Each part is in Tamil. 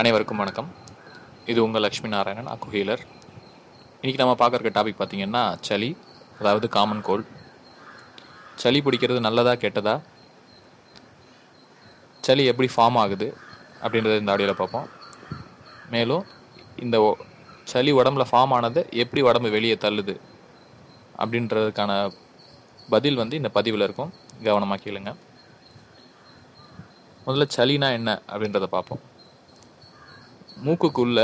அனைவருக்கும் வணக்கம். இது உங்கள் லக்ஷ்மி நாராயணன் அக்கு ஹீலர். இன்றைக்கி நம்ம பார்க்குற டாபிக் பார்த்திங்கன்னா சளி அதாவது காமன் கோல்ட் சளி பிடிக்கிறது நல்லதா கெட்டதா? சளி எப்படி ஃபார்ம் ஆகுது? அப்படின்றத இந்த ஆடியோவில் பார்ப்போம். மேலும் இந்த சளி உடம்புல ஃபார்ம் ஆனது எப்படி உடம்பு வெளியே தள்ளுது? அப்படின்றதுக்கான பதில் வந்து இந்த பதிவில் இருக்கும். கவனமாக கேளுங்க. முதல்ல சளினா என்ன அப்படின்றத பார்ப்போம். மூக்குக்குள்ள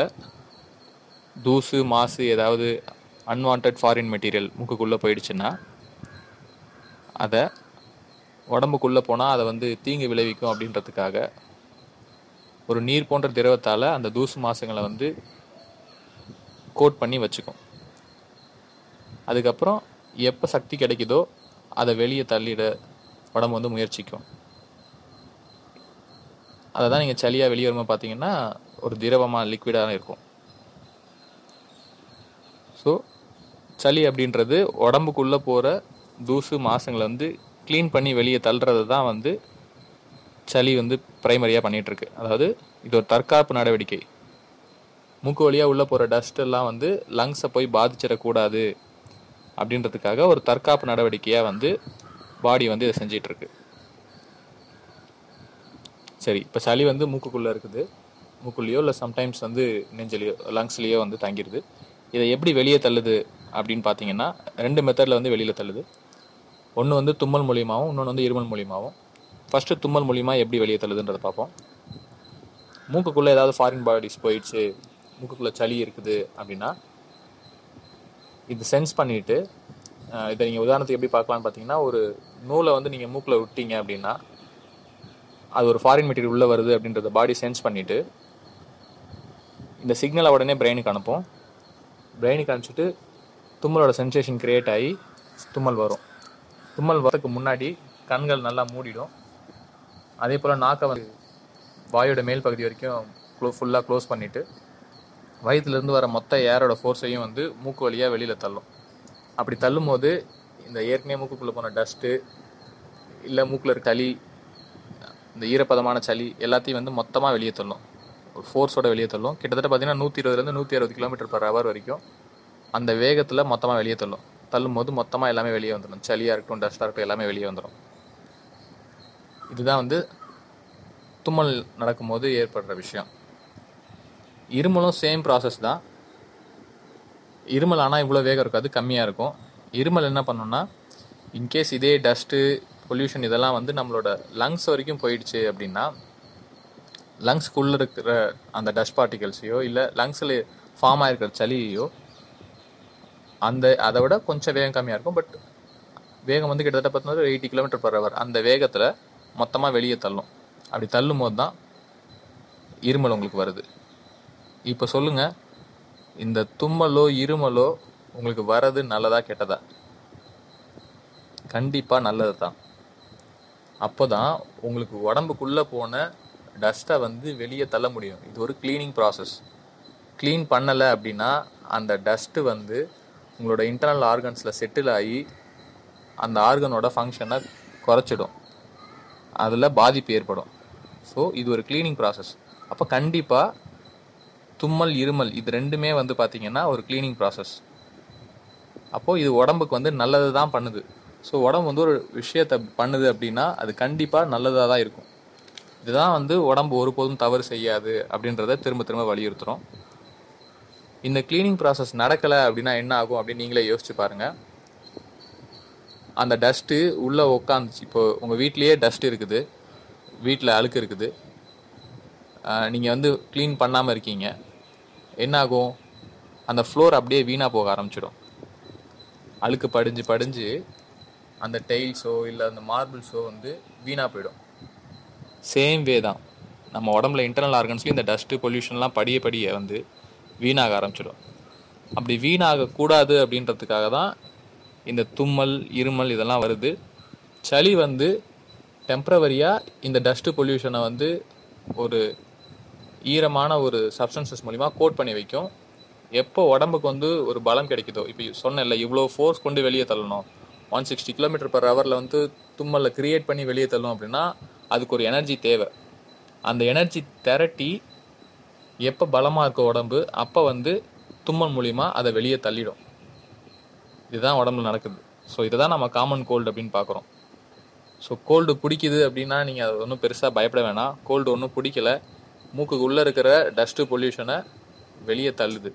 தூசு மாசு ஏதாவது அன்வான்ட் ஃபாரின் மெட்டீரியல் மூக்குக்குள்ளே போயிடுச்சுன்னா அதை உடம்புக்குள்ளே போனால் அதை வந்து தீங்கு விளைவிக்கும் அப்படின்றதுக்காக ஒரு நீர் போன்ற திரவத்தால் அந்த தூசு மாசுங்களை வந்து கோட் பண்ணி வச்சுக்கும். அதுக்கப்புறம் எப்போ சக்தி கிடைக்குதோ அதை வெளியே தள்ளிட உடம்பு வந்து முயற்சிக்கும். அதை தான் நீங்கள் சளியாக வெளியே வரும்போது பார்த்தீங்கன்னா ஒரு திரவமாக லிக்விடாக இருக்கும். ஸோ சளி அப்படின்றது உடம்புக்குள்ளே போகிற தூசு மாசங்களை வந்து க்ளீன் பண்ணி வெளியே தள்ளுறது தான் வந்து சளி வந்து ப்ரைமரியாக பண்ணிகிட்ருக்கு அதாவது இது ஒரு தற்காப்பு நடவடிக்கை. மூக்கு வழியாக உள்ளே போகிற டஸ்ட் எல்லாம் வந்து லங்ஸை போய் பாதிச்சிடக்கூடாது அப்படின்றதுக்காக ஒரு தற்காப்பு நடவடிக்கையாக வந்து பாடி வந்து இதை செஞ்சிட்ருக்கு சரி இப்போ சளி வந்து மூக்குக்குள்ளே இருக்குது. மூக்குள்ளேயோ இல்லை சம்டைம்ஸ் வந்து நெஞ்சலையோ லங்ஸ்லேயோ வந்து தங்கிடுது இதை எப்படி வெளியே தள்ளுது அப்படின்னு பார்த்தீங்கன்னா ரெண்டு மெத்தடில் வந்து வெளியில் தள்ளுது. ஒன்று வந்து தும்மல் மூலியமாகவும் இன்னொன்று வந்து இருமல் மூலியமாகவும் ஃபஸ்ட்டு தும்மல் மூலியமாக எப்படி வெளியே தள்ளுதுன்றதை பார்ப்போம் மூக்குக்குள்ளே ஏதாவது ஃபாரின் பாடிஸ் போயிடுச்சு மூக்குக்குள்ளே சளி இருக்குது அப்படின்னா இது சென்ஸ் பண்ணிவிட்டு இதை நீங்கள் உதாரணத்துக்கு எப்படி பார்க்கலான்னு பார்த்தீங்கன்னா ஒரு நூலை வந்து நீங்கள் மூக்கில் விட்டீங்க அப்படின்னா அது ஒரு ஃபாரின் மெட்டீரியல் உள்ளே வருது அப்படின்றத பாடி சென்ஸ் பண்ணிவிட்டு இந்த சிக்னலை உடனே பிரெயினுக்கு அனுப்போம். பிரெயினுக்கு அனுப்பிச்சிட்டு தும்மலோட சென்சேஷன் க்ரியேட் ஆகி தும்மல் வரும். தும்மல் வரதுக்கு முன்னாடி கண்கள் நல்லா மூடிடும். அதே போல் நாக்கை வந்து வாயோட மேல் பகுதி வரைக்கும் க்ளோ ஃபுல்லாக க்ளோஸ் பண்ணிவிட்டு வயிற்றுலேருந்து வர மொத்த ஏரோட ஃபோர்ஸையும் வந்து மூக்கு வழியாக வெளியில் தள்ளும். அப்படி தள்ளும் போது இந்த ஏற்கனவே மூக்குக்குள்ளே போன டஸ்ட்டு இல்லை மூக்கில் இருக்க களி இந்த ஈரப்பதமான சளி எல்லாத்தையும் வந்து மொத்தமாக வெளியே தள்ளும். ஒரு ஃபோர்ஸோட வெளியே தள்ளும். கிட்டத்தட்ட பார்த்தீங்கன்னா நூற்றி இருபதுலேருந்து நூற்றி அறுபது கிலோமீட்டர் பர் ஹவர் வரைக்கும் அந்த வேகத்தில் மொத்தமாக வெளியே தள்ளும். தள்ளும் போது மொத்தமாக எல்லாமே வெளியே வந்துடும் சளியாக இருக்கட்டும் டஸ்ட்டாக இருக்கட்டும் எல்லாமே வெளியே வந்துடும் இதுதான் வந்து தும்மல் நடக்கும்போது ஏற்படுற விஷயம். இருமலும் சேம் ப்ராசஸ் தான். இருமல் ஆனால் இவ்வளோ வேகம் இருக்காது கம்மியாக இருக்கும். இருமல் என்ன பண்ணுன்னா இன்கேஸ் இதே டஸ்ட்டு பொல்யூஷன் இதெல்லாம் வந்து நம்மளோட லங்ஸ் வரைக்கும் போயிடுச்சு அப்படின்னா லங்ஸ்க்குள்ளே இருக்கிற அந்த டஸ்ட் பார்ட்டிகல்ஸையோ இல்லை லங்ஸில் ஃபார்ம் ஆகிருக்கிற சளியையோ அந்த அதை விட கொஞ்சம் வேகம் கம்மியாக இருக்கும். பட் வேகம் வந்து கிட்டத்தட்ட பார்த்தீங்கன்னா எயிட்டி கிலோமீட்டர் பர் ஹவர் அந்த வேகத்தில் மொத்தமாக வெளியே தள்ளும். அப்படி தள்ளும் போது தான் இருமல் உங்களுக்கு வருது. இப்போ சொல்லுங்கள் இந்த தும்மலோ இருமலோ உங்களுக்கு வர்றது நல்லதா கெட்டதா? கண்டிப்பாக நல்லது தான் அப்போ தான் உங்களுக்கு உடம்புக்குள்ளே போன டஸ்ட்டை வந்து வெளியே தள்ள முடியும். இது ஒரு க்ளீனிங் ப்ராசஸ் க்ளீன் பண்ணலை அப்படின்னா அந்த டஸ்ட்டு வந்து உங்களோட இன்டர்னல் ஆர்கன்ஸில் செட்டில் ஆகி அந்த ஆர்கனோட ஃபங்க்ஷனை குறைச்சிடும். அதில் பாதிப்பு ஏற்படும். ஸோ இது ஒரு க்ளீனிங் ப்ராசஸ் அப்போ கண்டிப்பாக தும்மல் இருமல் இது ரெண்டுமே வந்து பார்த்திங்கன்னா ஒரு க்ளீனிங் ப்ராசஸ் அப்போது இது உடம்புக்கு வந்து நல்லது தான் பண்ணுது. ஸோ உடம்பு வந்து ஒரு விஷயத்தை பண்ணுது அப்படின்னா அது கண்டிப்பாக நல்லதாக தான் இருக்கும். இதுதான் வந்து உடம்பு ஒருபோதும் தவறு செய்யாது அப்படின்றத திரும்ப திரும்ப வலியுறுத்துகிறோம் இந்த க்ளீனிங் ப்ராசஸ் நடக்கலை அப்படின்னா என்ன ஆகும் அப்படின்னு நீங்களே யோசிச்சு பாருங்கள் அந்த டஸ்ட்டு உள்ளே உட்காந்துச்சு இப்போ உங்கள் வீட்லேயே டஸ்ட் இருக்குது. வீட்டில் அழுக்கு இருக்குது. நீங்கள் வந்து க்ளீன் பண்ணாமல் இருக்கீங்க. என்ன ஆகும்? அந்த ஃப்ளோர் அப்படியே வீணாக போக ஆரம்பிச்சிடும். அழுக்கு படிஞ்சு படிஞ்சு அந்த டெய்ல்ஸோ இல்லை அந்த மார்பிள்ஸோ வந்து வீணாக போயிடும். சேம் வே தான். நம்ம உடம்புல இன்டர்னல் ஆர்கன்ஸ்லேயும் இந்த டஸ்ட்டு பொல்யூஷன்லாம் படிய படிய வந்து வீணாக ஆரம்பிச்சிடும். அப்படி வீணாகக்கூடாது அப்படின்றதுக்காக தான் இந்த தும்மல் இருமல் இதெல்லாம் வருது. சளி வந்து டெம்ப்ரவரியாக இந்த டஸ்ட்டு பொல்யூஷனை வந்து ஒரு ஈரமான ஒரு சப்ஸ்டன்சஸ் மூலிமா கோட் பண்ணி வைக்கும். எப்போ உடம்புக்கு வந்து ஒரு பலம் கிடைக்குதோ இப்போ சொன்னேன்ல இவ்வளோ ஃபோர்ஸ் கொண்டு வெளியே தள்ளணும். ஒன் சிக்ஸ்டி கிலோமீட்டர் பர் ஹவரில் வந்து தும்மலில் கிரியேட் பண்ணி வெளியே தள்ளும் அப்படின்னா அதுக்கு ஒரு எனர்ஜி தேவை. அந்த எனர்ஜி திரட்டி எப்போ பலமாக இருக்க உடம்பு அப்போ வந்து தும்மல் மூலிமா அதை வெளியே தள்ளிடும். இதுதான் உடம்புல நடக்குது. ஸோ இதை தான் நம்ம காமன் கோல்டு அப்படின்னு பார்க்குறோம். ஸோ கோல்டு பிடிக்குது அப்படின்னா நீங்கள் அதை ஒன்றும் பெருசாக பயப்பட வேணாம். கோல்டு ஒன்றும் பிடிக்கல. மூக்குக்கு உள்ளே இருக்கிற டஸ்ட்டு பொல்யூஷனை வெளியே தள்ளுது.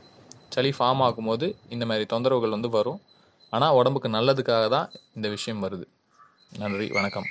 சளி ஃபார்ம் ஆகும்போது இந்த மாதிரி தொந்தரவுகள் வந்து வரும். ஆனால் உடம்புக்கு நல்லதுக்காக தான் இந்த விஷயம் வருது. நன்றி வணக்கம்.